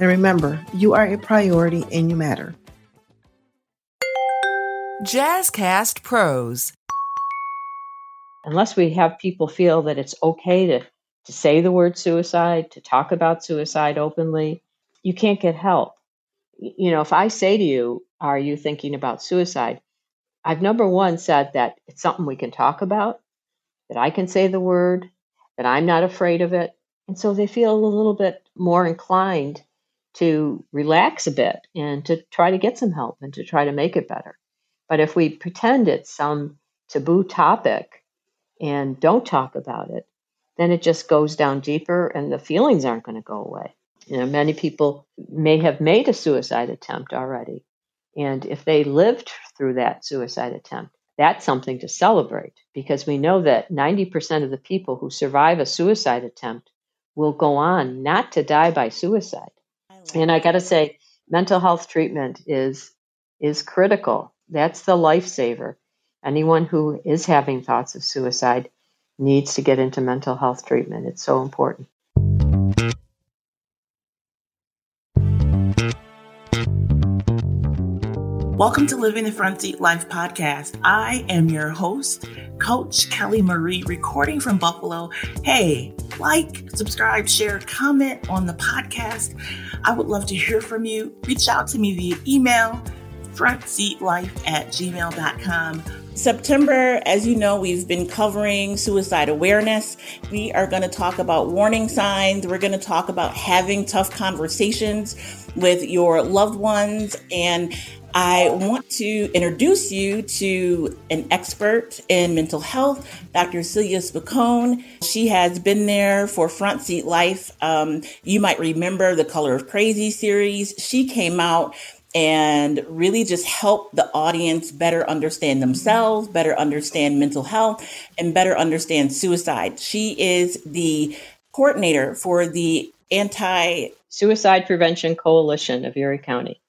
And remember, you are a priority and you matter. Jazzcast Pros. Unless we have people feel that it's okay to, to say the word suicide, to talk about suicide openly, you can't get help you know, if I say to you, Are you thinking about suicide? I've number one said that it's something we can talk about, that I can say the word, that I'm not afraid of it. And so they feel a little bit more inclined to relax a bit and to try to get some help and to try to make it better. But if we pretend it's some taboo topic and don't talk about it, then it just goes down deeper and the feelings aren't going to go away. You know, many people may have made a suicide attempt already. And if they lived through that suicide attempt, that's something to celebrate because we know that 90% of the people who survive a suicide attempt will go on not to die by suicide. And I got to say, mental health treatment is is critical. That's the lifesaver. Anyone who is having thoughts of suicide needs to get into mental health treatment. It's so important. Welcome to Living the Front Seat Life podcast. I am your host, Coach Kelly Marie, recording from Buffalo. Hey, like, subscribe, share, comment on the podcast. I would love to hear from you. Reach out to me via email, frontseatlife at gmail.com. September, as you know, we've been covering suicide awareness. We are going to talk about warning signs. We're going to talk about having tough conversations with your loved ones and I want to introduce you to an expert in mental health, Dr. Celia Spacone. She has been there for Front Seat Life. Um, you might remember the Color of Crazy series. She came out and really just helped the audience better understand themselves, better understand mental health, and better understand suicide. She is the coordinator for the Anti Suicide Prevention Coalition of Erie County.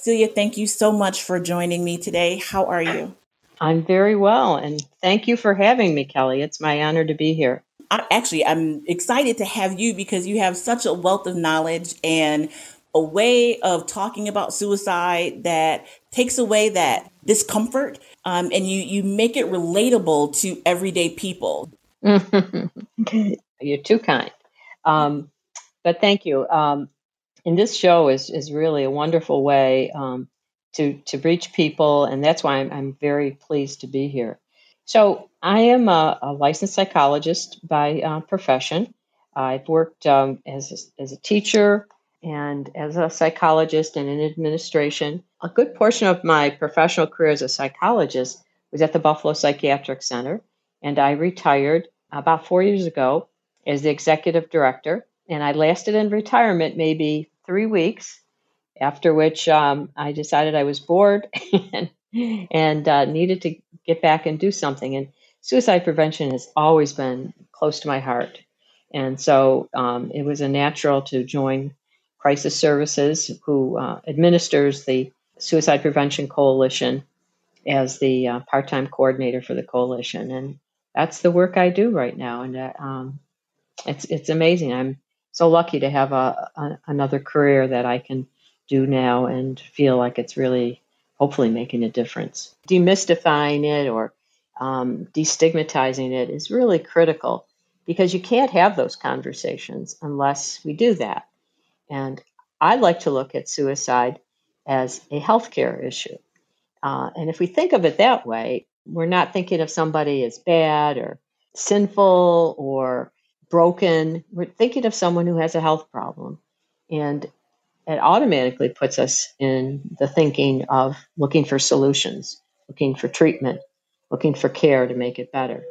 Celia, thank you so much for joining me today. How are you? I'm very well, and thank you for having me, Kelly. It's my honor to be here. I, actually, I'm excited to have you because you have such a wealth of knowledge and a way of talking about suicide that takes away that discomfort um, and you you make it relatable to everyday people. You're too kind. Um, but thank you. Um, and this show is is really a wonderful way um, to to reach people, and that's why I'm, I'm very pleased to be here. So I am a, a licensed psychologist by uh, profession. I've worked um, as a, as a teacher and as a psychologist and in administration. A good portion of my professional career as a psychologist was at the Buffalo Psychiatric Center, and I retired about four years ago as the executive director. And I lasted in retirement maybe three weeks, after which um, I decided I was bored and, and uh, needed to get back and do something. And suicide prevention has always been close to my heart. And so um, it was a natural to join Crisis Services, who uh, administers the Suicide Prevention Coalition, as the uh, part time coordinator for the coalition. And that's the work I do right now. And uh, um, it's, it's amazing. I'm so lucky to have a, a, another career that I can do now and feel like it's really hopefully making a difference. Demystifying it or um, destigmatizing it is really critical because you can't have those conversations unless we do that. And I like to look at suicide as a healthcare issue. Uh, and if we think of it that way, we're not thinking of somebody as bad or sinful or broken. We're thinking of someone who has a health problem. And it automatically puts us in the thinking of looking for solutions, looking for treatment, looking for care to make it better.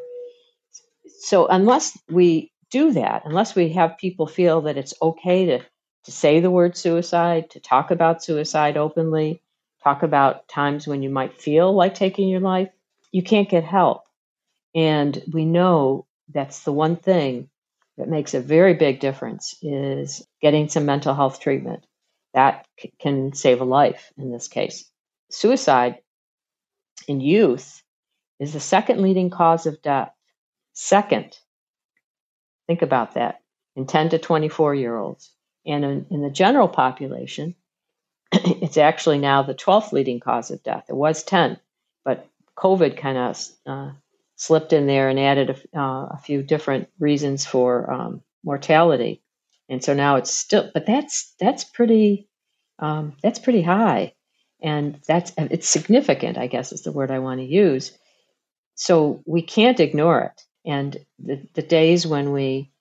So, unless we do that, unless we have people feel that it's okay to, to say the word suicide, to talk about suicide openly, talk about times when you might feel like taking your life, you can't get help. And we know that's the one thing that makes a very big difference is getting some mental health treatment. That c- can save a life in this case. Suicide in youth is the second leading cause of death. Second, think about that, in 10 to 24 year olds. And in, in the general population, it's actually now the 12th leading cause of death. It was 10, but COVID kind of uh, slipped in there and added a, uh, a few different reasons for um, mortality. And so now it's still, but that's that's pretty um, that's pretty high, and that's it's significant. I guess is the word I want to use. So we can't ignore it. And the, the days when we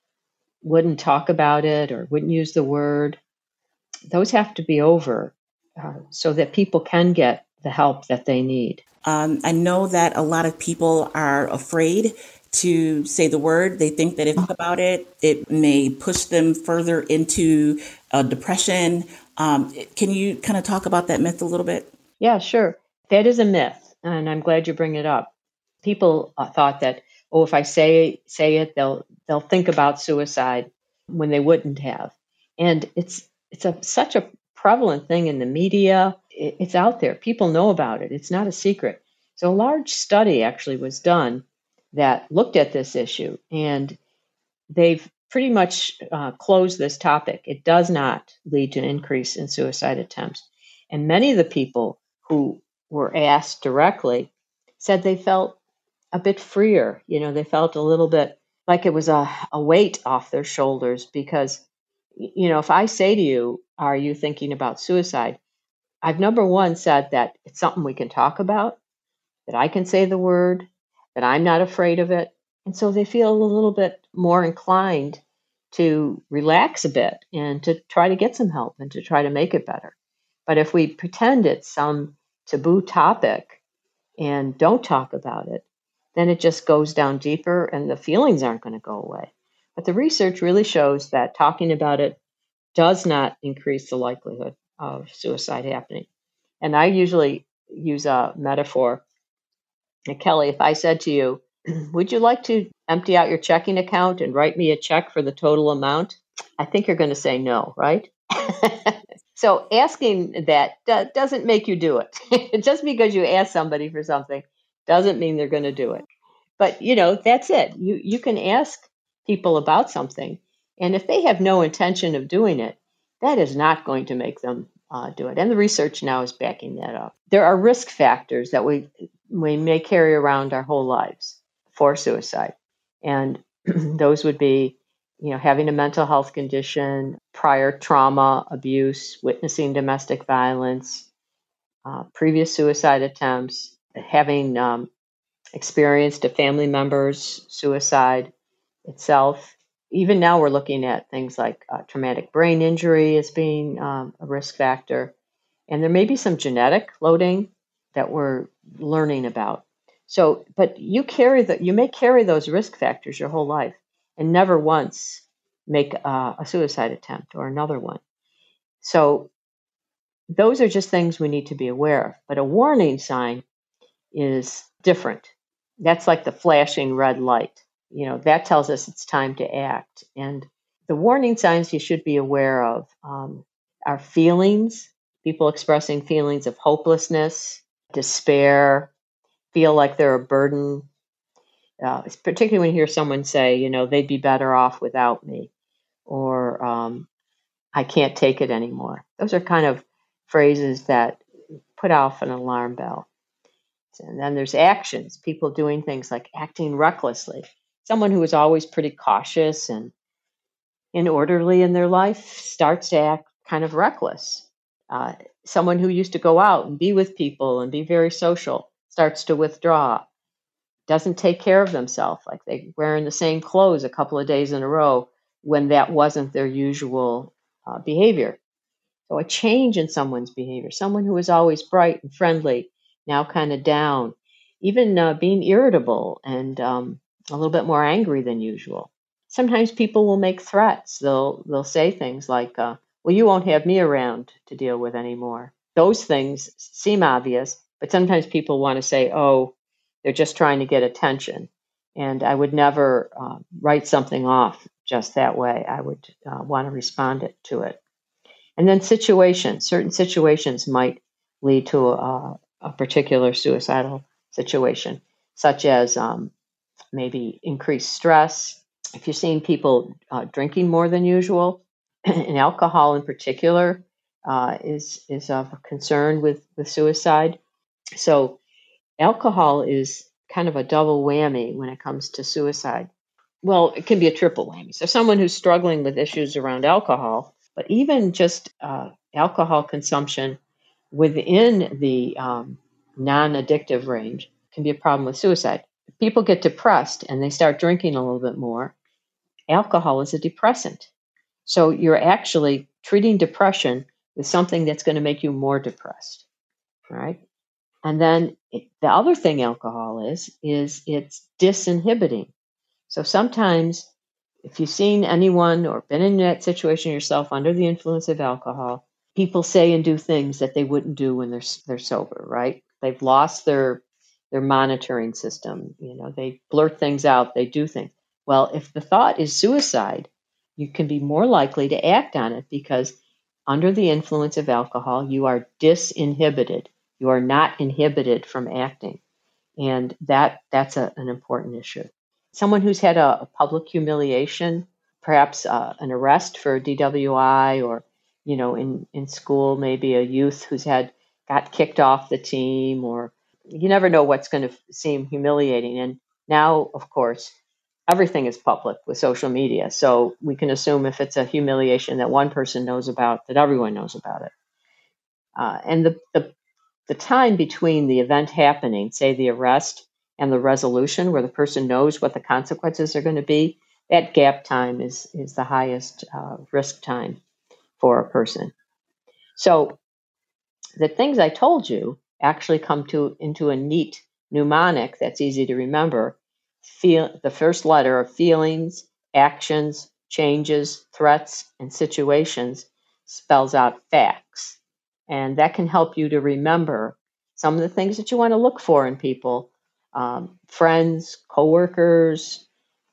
wouldn't talk about it or wouldn't use the word, those have to be over uh, so that people can get the help that they need. Um, I know that a lot of people are afraid to say the word. They think that if about it, it may push them further into a depression. Um, can you kind of talk about that myth a little bit? Yeah, sure. That is a myth, and I'm glad you bring it up. People uh, thought that, oh, if I say say it, they'll they'll think about suicide when they wouldn't have, and it's it's a such a prevalent thing in the media. It's out there. People know about it. It's not a secret. So a large study actually was done that looked at this issue, and they've pretty much uh, closed this topic. It does not lead to an increase in suicide attempts. And many of the people who were asked directly said they felt a bit freer. You know, they felt a little bit like it was a, a weight off their shoulders because, you know, if I say to you, Are you thinking about suicide? I've number one said that it's something we can talk about, that I can say the word, that I'm not afraid of it. And so they feel a little bit more inclined to relax a bit and to try to get some help and to try to make it better. But if we pretend it's some taboo topic and don't talk about it, then it just goes down deeper and the feelings aren't going to go away. But the research really shows that talking about it does not increase the likelihood of suicide happening. And I usually use a metaphor. Kelly, if I said to you, Would you like to empty out your checking account and write me a check for the total amount? I think you're going to say no, right? so asking that doesn't make you do it. Just because you ask somebody for something doesn't mean they're going to do it. But you know, that's it. You you can ask people about something, and if they have no intention of doing it, that is not going to make them uh, do it. And the research now is backing that up. There are risk factors that we we may carry around our whole lives for suicide, and those would be, you know, having a mental health condition, prior trauma, abuse, witnessing domestic violence, uh, previous suicide attempts, having um, experienced a family member's suicide itself. Even now, we're looking at things like uh, traumatic brain injury as being um, a risk factor. And there may be some genetic loading that we're learning about. So, but you carry that, you may carry those risk factors your whole life and never once make uh, a suicide attempt or another one. So, those are just things we need to be aware of. But a warning sign is different. That's like the flashing red light. You know, that tells us it's time to act. And the warning signs you should be aware of um, are feelings, people expressing feelings of hopelessness, despair, feel like they're a burden. Uh, particularly when you hear someone say, you know, they'd be better off without me, or um, I can't take it anymore. Those are kind of phrases that put off an alarm bell. And then there's actions, people doing things like acting recklessly. Someone who is always pretty cautious and and orderly in their life starts to act kind of reckless. Uh, someone who used to go out and be with people and be very social starts to withdraw, doesn't take care of themselves, like they wearing the same clothes a couple of days in a row when that wasn't their usual uh, behavior. So a change in someone's behavior, someone who was always bright and friendly now kind of down, even uh, being irritable and um, a little bit more angry than usual. Sometimes people will make threats. They'll they'll say things like, uh, well, you won't have me around to deal with anymore. Those things seem obvious, but sometimes people want to say, oh, they're just trying to get attention. And I would never uh, write something off just that way. I would uh, want to respond it, to it. And then situations, certain situations might lead to a, a particular suicidal situation, such as um, maybe increased stress. If you're seeing people uh, drinking more than usual, and alcohol in particular uh, is is of concern with with suicide. So, alcohol is kind of a double whammy when it comes to suicide. Well, it can be a triple whammy. So, someone who's struggling with issues around alcohol, but even just uh, alcohol consumption within the um, non addictive range can be a problem with suicide. People get depressed and they start drinking a little bit more. Alcohol is a depressant. So you're actually treating depression with something that's going to make you more depressed, right? And then it, the other thing alcohol is, is it's disinhibiting. So sometimes if you've seen anyone or been in that situation yourself under the influence of alcohol, people say and do things that they wouldn't do when they're they're sober, right? They've lost their their monitoring system. You know, they blurt things out, they do things. Well, if the thought is suicide, you can be more likely to act on it because under the influence of alcohol, you are disinhibited. You are not inhibited from acting. And that that's a, an important issue. Someone who's had a, a public humiliation, perhaps uh, an arrest for DWI, or you know, in, in school, maybe a youth who's had got kicked off the team, or you never know what's going to seem humiliating. And now, of course, everything is public with social media. So we can assume if it's a humiliation that one person knows about, that everyone knows about it. Uh, and the, the, the time between the event happening, say the arrest, and the resolution, where the person knows what the consequences are going to be, that gap time is, is the highest uh, risk time for a person. So the things I told you actually come to into a neat mnemonic that's easy to remember feel the first letter of feelings, actions, changes, threats, and situations spells out facts. And that can help you to remember some of the things that you want to look for in people um, friends, coworkers,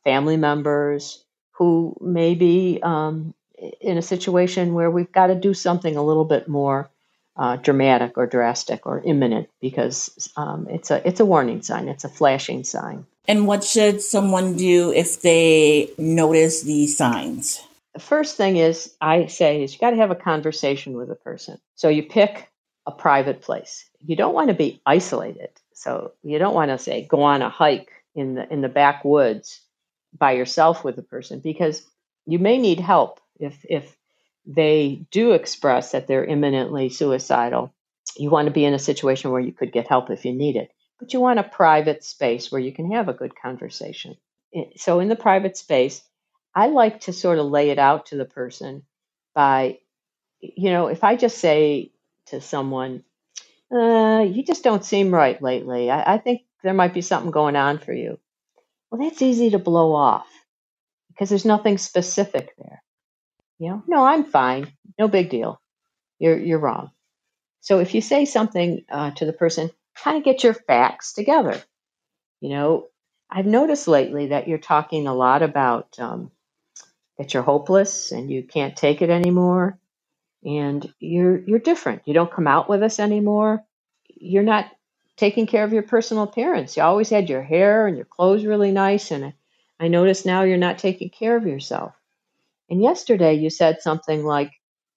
family members who may be um, in a situation where we've got to do something a little bit more uh, dramatic or drastic or imminent because um, it's a it's a warning sign. It's a flashing sign. And what should someone do if they notice these signs? The first thing is I say is you got to have a conversation with a person. So you pick a private place. You don't want to be isolated. So you don't want to say go on a hike in the in the backwoods by yourself with a person because you may need help if if they do express that they're imminently suicidal. You want to be in a situation where you could get help if you need it but you want a private space where you can have a good conversation. So, in the private space, I like to sort of lay it out to the person by, you know, if I just say to someone, uh, you just don't seem right lately. I, I think there might be something going on for you. Well, that's easy to blow off because there's nothing specific there. You know, no, I'm fine. No big deal. You're, you're wrong. So if you say something uh, to the person, kind of get your facts together. You know, I've noticed lately that you're talking a lot about um, that you're hopeless and you can't take it anymore, and you're you're different. You don't come out with us anymore. You're not taking care of your personal appearance. You always had your hair and your clothes really nice, and I notice now you're not taking care of yourself. And yesterday you said something like,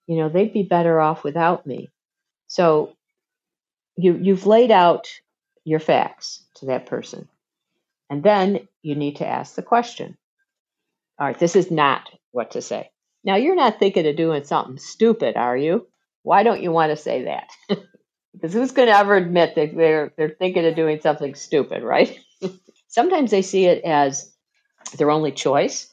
you know, they'd be better off without me. So you you've laid out your facts to that person. And then you need to ask the question. All right this is not what to say. Now you're not thinking of doing something stupid are you? Why don't you want to say that? Because who's going to ever admit that they're they're thinking of doing something stupid right? Sometimes they see it as their only choice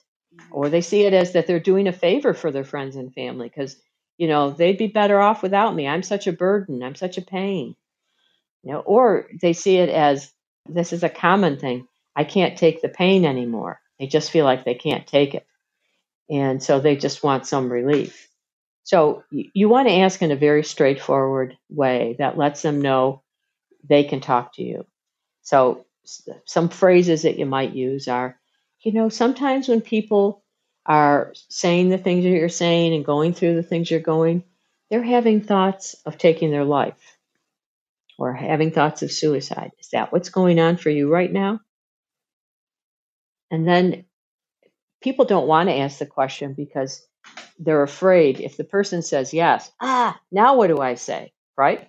or they see it as that they're doing a favor for their friends and family because you know they'd be better off without me i'm such a burden i'm such a pain you know, or they see it as this is a common thing. I can't take the pain anymore. They just feel like they can't take it. And so they just want some relief. So you, want to ask in a very straightforward way that lets them know they can talk to you. So some phrases that you might use are, you know, sometimes when people are saying the things that you're saying and going through the things you're going, they're having thoughts of taking their life or having thoughts of suicide. Is that what's going on for you right now? And then people don't want to ask the question because they're afraid if the person says yes, ah, now what do I say? Right?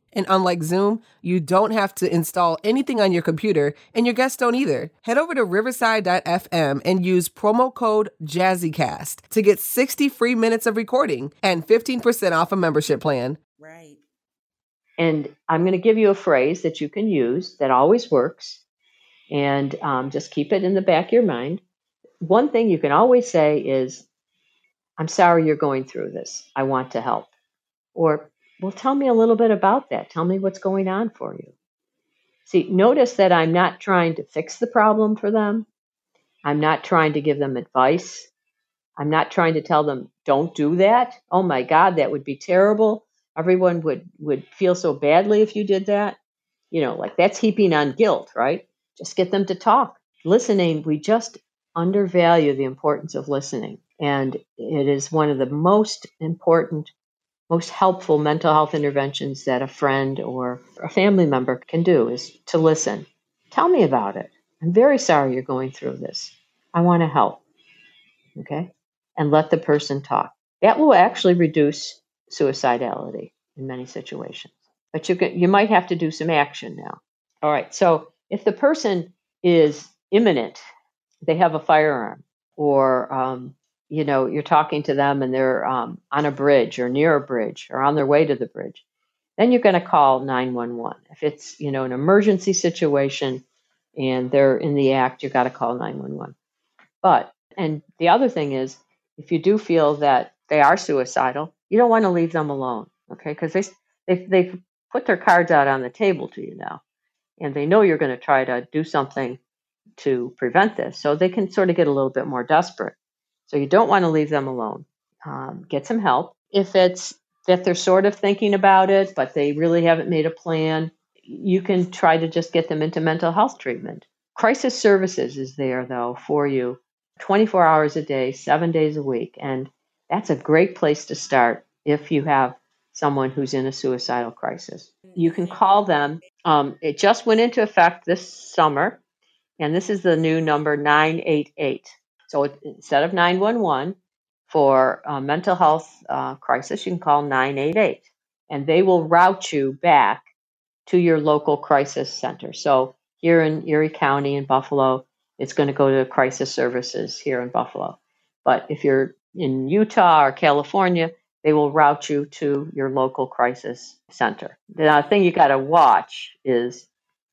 And unlike Zoom, you don't have to install anything on your computer, and your guests don't either. Head over to riverside.fm and use promo code JazzyCast to get 60 free minutes of recording and 15% off a membership plan. Right. And I'm going to give you a phrase that you can use that always works, and um, just keep it in the back of your mind. One thing you can always say is, I'm sorry you're going through this. I want to help. Or well, tell me a little bit about that. Tell me what's going on for you. See, notice that I'm not trying to fix the problem for them. I'm not trying to give them advice. I'm not trying to tell them, don't do that. Oh my God, that would be terrible. Everyone would, would feel so badly if you did that. You know, like that's heaping on guilt, right? Just get them to talk. Listening, we just undervalue the importance of listening. And it is one of the most important most helpful mental health interventions that a friend or a family member can do is to listen. Tell me about it. I'm very sorry you're going through this. I want to help. Okay? And let the person talk. That will actually reduce suicidality in many situations. But you can, you might have to do some action now. All right. So if the person is imminent, they have a firearm or um, you know you're talking to them and they're um, on a bridge or near a bridge or on their way to the bridge then you're going to call 911 if it's you know an emergency situation and they're in the act you've got to call 911 but and the other thing is if you do feel that they are suicidal you don't want to leave them alone okay? Because they, they they've put their cards out on the table to you now and they know you're going to try to do something to prevent this so they can sort of get a little bit more desperate so you don't want to leave them alone. Um, get some help. If it's that they're sort of thinking about it, but they really haven't made a plan, you can try to just get them into mental health treatment. Crisis Services is there, though, for you 24 hours a day, seven days a week. And that's a great place to start if you have someone who's in a suicidal crisis. You can call them. Um, it just went into effect this summer, and this is the new number 988. So instead of 911 for a mental health uh, crisis, you can call 988 and they will route you back to your local crisis center. So here in Erie County in Buffalo, it's going to go to crisis services here in Buffalo. But if you're in Utah or California, they will route you to your local crisis center. The thing you got to watch is,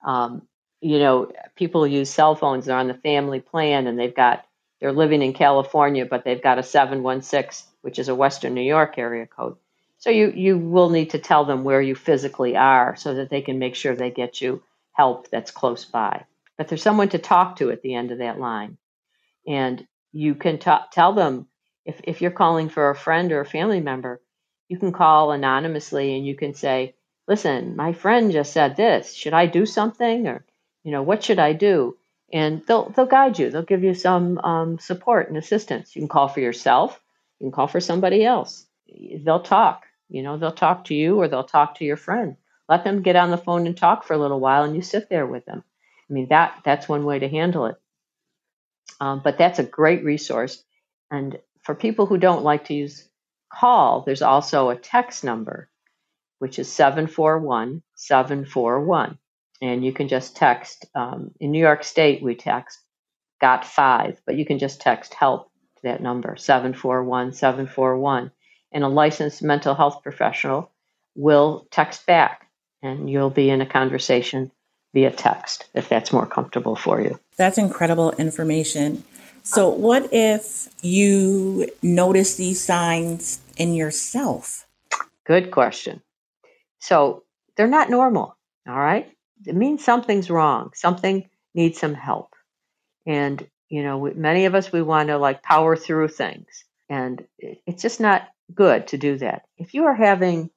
um, you know, people use cell phones. They're on the family plan, and they've got they're living in California, but they've got a 716, which is a Western New York area code. So you, you will need to tell them where you physically are so that they can make sure they get you help that's close by. But there's someone to talk to at the end of that line. And you can t- tell them if, if you're calling for a friend or a family member, you can call anonymously and you can say, listen, my friend just said this. Should I do something? Or, you know, what should I do? And they'll they'll guide you. They'll give you some um, support and assistance. You can call for yourself. You can call for somebody else. They'll talk. You know, they'll talk to you or they'll talk to your friend. Let them get on the phone and talk for a little while, and you sit there with them. I mean that that's one way to handle it. Um, but that's a great resource. And for people who don't like to use call, there's also a text number, which is 741 741 and you can just text. Um, in New York State, we text got five, but you can just text help to that number 741 741. And a licensed mental health professional will text back, and you'll be in a conversation via text if that's more comfortable for you. That's incredible information. So, what if you notice these signs in yourself? Good question. So, they're not normal, all right? It means something's wrong. Something needs some help. And, you know, many of us, we want to like power through things. And it's just not good to do that. If you are having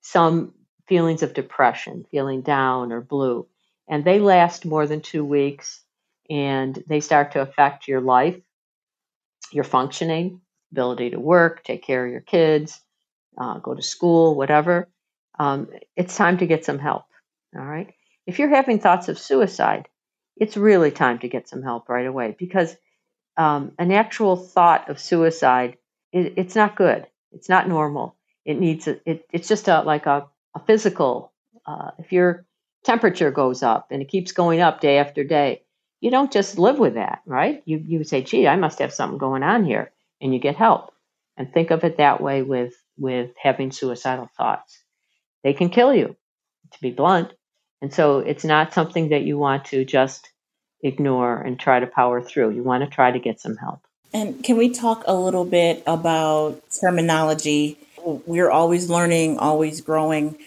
some feelings of depression, feeling down or blue, and they last more than two weeks and they start to affect your life, your functioning, ability to work, take care of your kids, uh, go to school, whatever, um, it's time to get some help. All right. If you're having thoughts of suicide, it's really time to get some help right away because um, an actual thought of suicide, it, it's not good. It's not normal. It needs a, it, it's just a, like a, a physical. Uh, if your temperature goes up and it keeps going up day after day, you don't just live with that, right? You you say, "Gee, I must have something going on here," and you get help. And think of it that way with with having suicidal thoughts. They can kill you, to be blunt. And so it's not something that you want to just ignore and try to power through. You want to try to get some help. And can we talk a little bit about terminology? We're always learning, always growing,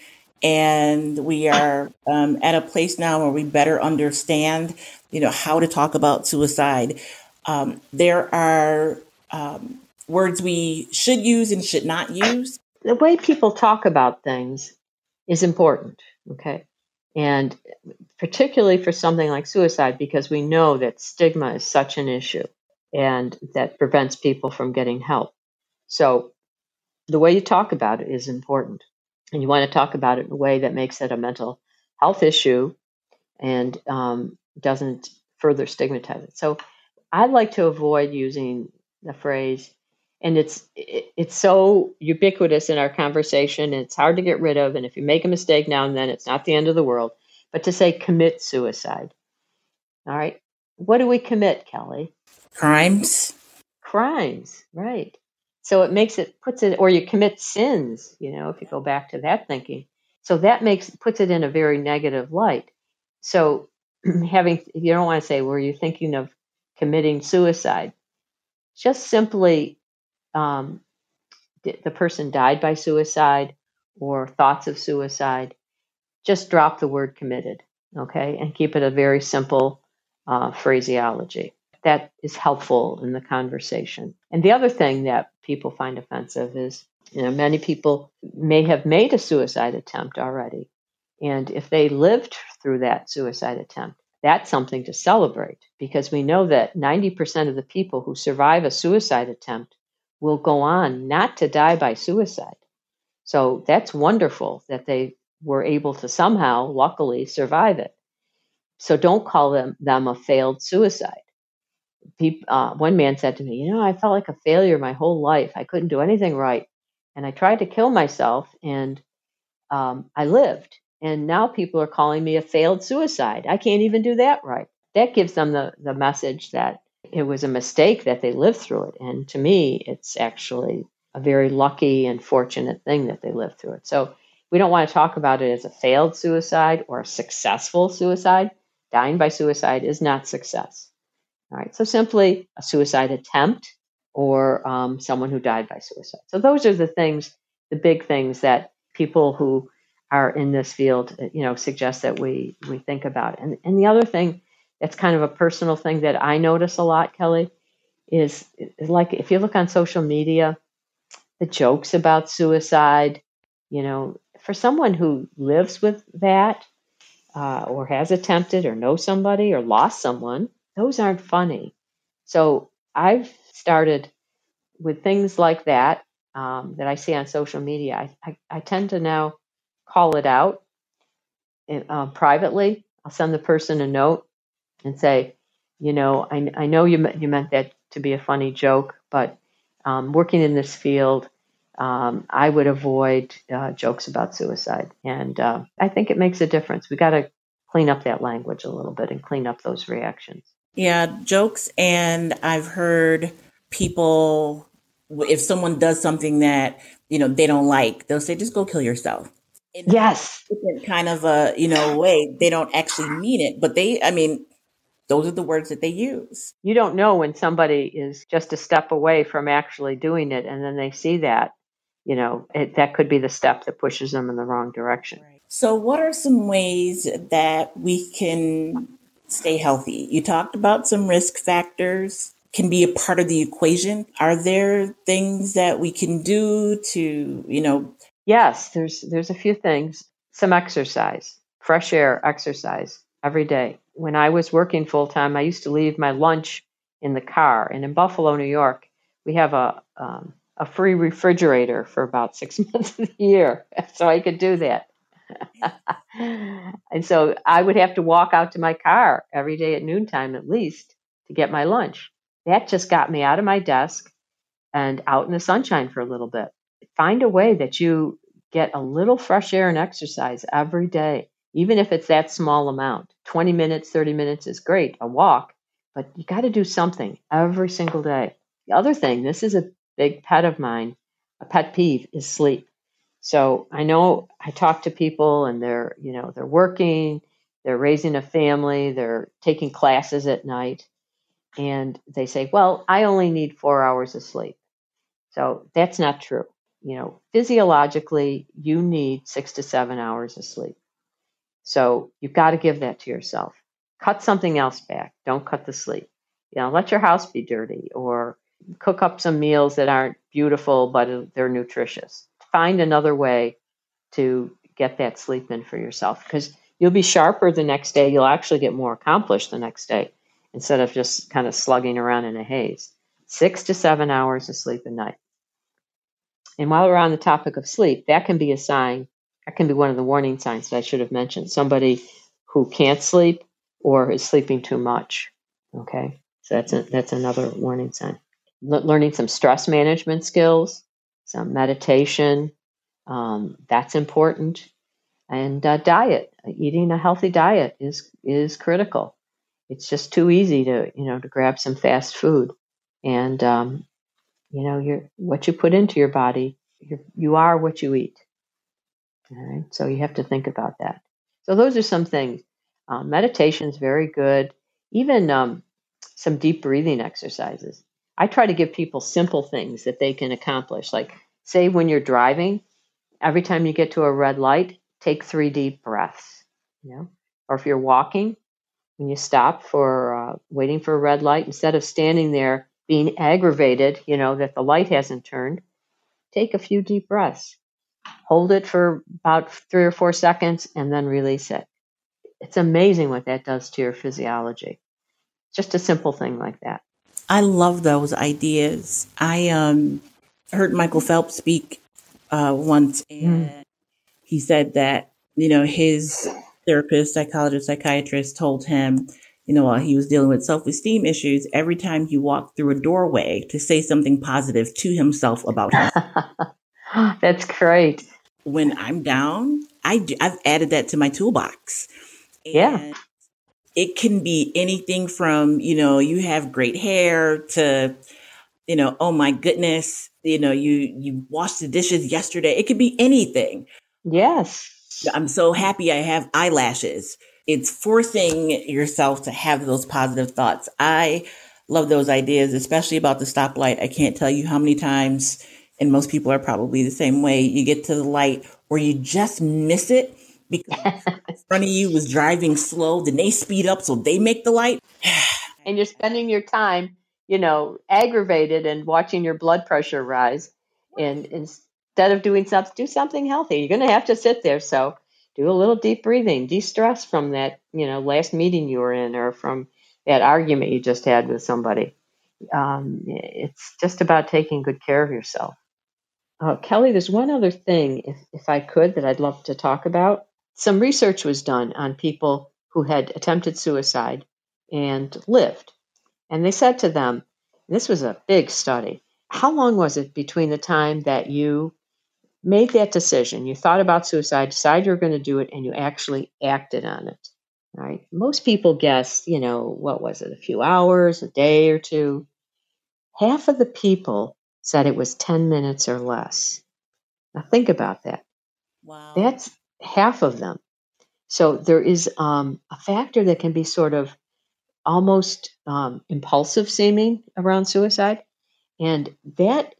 and we are um, at a place now where we better understand, you know, how to talk about suicide. Um, there are um, words we should use and should not use. The way people talk about things is important. Okay. And particularly for something like suicide, because we know that stigma is such an issue and that prevents people from getting help. So the way you talk about it is important. And you want to talk about it in a way that makes it a mental health issue and um, doesn't further stigmatize it. So I'd like to avoid using the phrase and it's it, it's so ubiquitous in our conversation and it's hard to get rid of and if you make a mistake now and then it's not the end of the world. But to say commit suicide. All right. What do we commit kelly? Crimes. Crimes right. So it makes it puts it or you commit sins you know if you go back to that thinking. So that makes puts it in a very negative light. So having you don't want to say were you thinking of committing suicide? Just simply um, the person died by suicide or thoughts of suicide, just drop the word committed, okay, and keep it a very simple uh, phraseology. That is helpful in the conversation. And the other thing that people find offensive is, you know, many people may have made a suicide attempt already. And if they lived through that suicide attempt, that's something to celebrate because we know that 90% of the people who survive a suicide attempt will go on not to die by suicide. So that's wonderful that they were able to somehow, luckily, survive it. So don't call them, them a failed suicide. People, uh, one man said to me, You know, I felt like a failure my whole life. I couldn't do anything right. And I tried to kill myself and um, I lived. And now people are calling me a failed suicide. I can't even do that right. That gives them the, the message that it was a mistake that they lived through it. And to me, it's actually a very lucky and fortunate thing that they lived through it. So we don't want to talk about it as a failed suicide or a successful suicide. Dying by suicide is not success. All right. So simply a suicide attempt or um, someone who died by suicide. So those are the things, the big things that people who are in this field, you know, suggest that we we think about. And and the other thing it's kind of a personal thing that I notice a lot, Kelly, is, is like if you look on social media, the jokes about suicide, you know, for someone who lives with that uh, or has attempted or knows somebody or lost someone, those aren't funny. So I've started with things like that um, that I see on social media. I, I, I, tend to now call it out uh, privately. I'll send the person a note and say, you know, I, I know you, you meant that to be a funny joke, but um, working in this field, um, I would avoid uh, jokes about suicide. And uh, I think it makes a difference. We got to clean up that language a little bit and clean up those reactions. Yeah, jokes. And I've heard people, if someone does something that, you know, they don't like, they'll say, just go kill yourself. In yes. kind of a, you know, way. They don't actually mean it, but they, I mean, those are the words that they use. You don't know when somebody is just a step away from actually doing it, and then they see that, you know, it, that could be the step that pushes them in the wrong direction. Right. So, what are some ways that we can stay healthy? You talked about some risk factors can be a part of the equation. Are there things that we can do to, you know? Yes, there's there's a few things. Some exercise, fresh air exercise every day. When I was working full time, I used to leave my lunch in the car. And in Buffalo, New York, we have a um, a free refrigerator for about six months of the year, so I could do that. and so I would have to walk out to my car every day at noontime at least to get my lunch. That just got me out of my desk and out in the sunshine for a little bit. Find a way that you get a little fresh air and exercise every day, even if it's that small amount. 20 minutes, 30 minutes is great, a walk, but you got to do something every single day. The other thing, this is a big pet of mine, a pet peeve, is sleep. So I know I talk to people and they're, you know, they're working, they're raising a family, they're taking classes at night and they say, well, I only need four hours of sleep. So that's not true. You know, physiologically, you need six to seven hours of sleep. So you've got to give that to yourself. Cut something else back. Don't cut the sleep. You know, let your house be dirty or cook up some meals that aren't beautiful, but they're nutritious. Find another way to get that sleep in for yourself because you'll be sharper the next day. You'll actually get more accomplished the next day instead of just kind of slugging around in a haze. Six to seven hours of sleep a night. And while we're on the topic of sleep, that can be a sign, that can be one of the warning signs that I should have mentioned. Somebody who can't sleep or is sleeping too much. Okay. So that's a, that's another warning sign. L- learning some stress management skills, some meditation, um, that's important. And uh, diet, eating a healthy diet is is critical it's just too easy to you know to grab some fast food and um, you know you're what you put into your body you're, you are what you eat so you have to think about that. So those are some things. Um, meditation is very good. Even um, some deep breathing exercises. I try to give people simple things that they can accomplish. Like say when you're driving every time you get to a red light take three deep breaths you know? Or if you're walking when you stop for uh, waiting for a red light, instead of standing there being aggravated, you know, that the light hasn't turned, take a few deep breaths. Hold it for about three or four seconds and then release it. It's amazing what that does to your physiology. Just a simple thing like that. I love those ideas. I um, heard Michael Phelps speak uh, once, mm. and mm. he said that you know his therapist, psychologist, psychiatrist told him, you know, while he was dealing with self esteem issues, every time he walked through a doorway to say something positive to himself about him. That's great. When I'm down, I do, I've added that to my toolbox. And yeah. It can be anything from, you know, you have great hair to, you know, oh my goodness, you know, you you washed the dishes yesterday. It could be anything. Yes. I'm so happy I have eyelashes. It's forcing yourself to have those positive thoughts. I love those ideas, especially about the stoplight. I can't tell you how many times, and most people are probably the same way, you get to the light or you just miss it because in front of you was driving slow. Then they speed up so they make the light. and you're spending your time, you know, aggravated and watching your blood pressure rise. And, instead of doing something, do something healthy. You're going to have to sit there. So do a little deep breathing, de-stress from that, you know, last meeting you were in or from that argument you just had with somebody. Um, it's just about taking good care of yourself. Uh, Kelly, there's one other thing, if, if I could, that I'd love to talk about. Some research was done on people who had attempted suicide and lived. And they said to them, this was a big study, how long was it between the time that you made that decision, you thought about suicide, decided you were going to do it, and you actually acted on it. Right? Most people guess, you know, what was it, a few hours, a day or two. Half of the people said it was 10 minutes or less. Now think about that. Wow. That's half of them. So there is um, a factor that can be sort of almost um, impulsive seeming around suicide. And that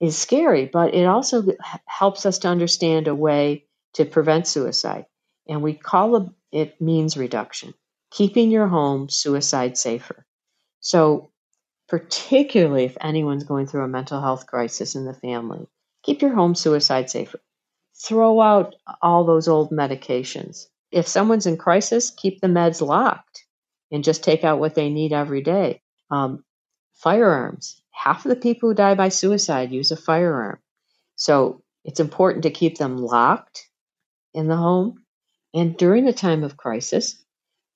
is scary, but it also helps us to understand a way to prevent suicide. And we call it means reduction, keeping your home suicide safer. So, particularly if anyone's going through a mental health crisis in the family, keep your home suicide safer. Throw out all those old medications. If someone's in crisis, keep the meds locked and just take out what they need every day. Um, firearms. Half of the people who die by suicide use a firearm. So it's important to keep them locked in the home. And during a time of crisis,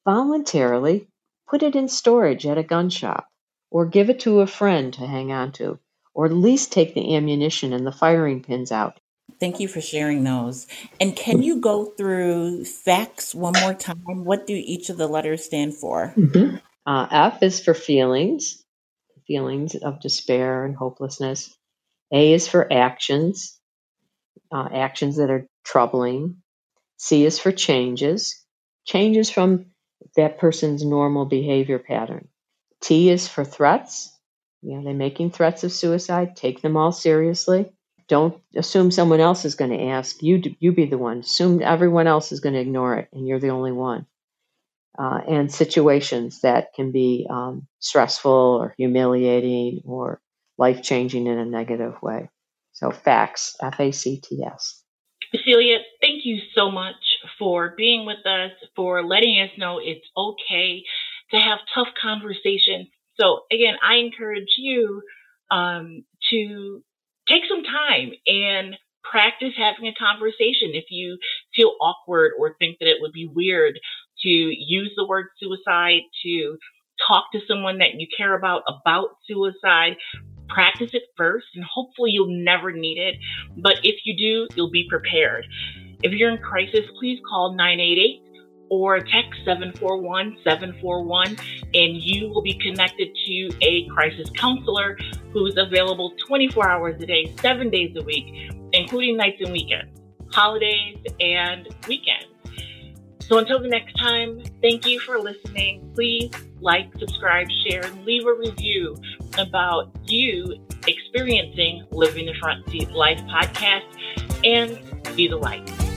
voluntarily put it in storage at a gun shop or give it to a friend to hang on to, or at least take the ammunition and the firing pins out Thank you for sharing those. And can you go through facts one more time? What do each of the letters stand for? Mm-hmm. Uh, F is for feelings, feelings of despair and hopelessness. A is for actions, uh, actions that are troubling. C is for changes, changes from that person's normal behavior pattern. T is for threats. You know, they're making threats of suicide. Take them all seriously. Don't assume someone else is going to ask. You you be the one. Assume everyone else is going to ignore it, and you're the only one. Uh, and situations that can be um, stressful or humiliating or life changing in a negative way. So facts, F A C T S. Cecilia, thank you so much for being with us, for letting us know it's okay to have tough conversations. So again, I encourage you um, to take some time and practice having a conversation. If you feel awkward or think that it would be weird to use the word suicide, to talk to someone that you care about about suicide, practice it first and hopefully you'll never need it. But if you do, you'll be prepared. If you're in crisis, please call 988 or text 741 741 and you will be connected to a crisis counselor who's available 24 hours a day, seven days a week, including nights and weekends, holidays, and weekends. So until the next time, thank you for listening. Please like, subscribe, share, and leave a review about you experiencing Living the Front Seat Life podcast and be the light.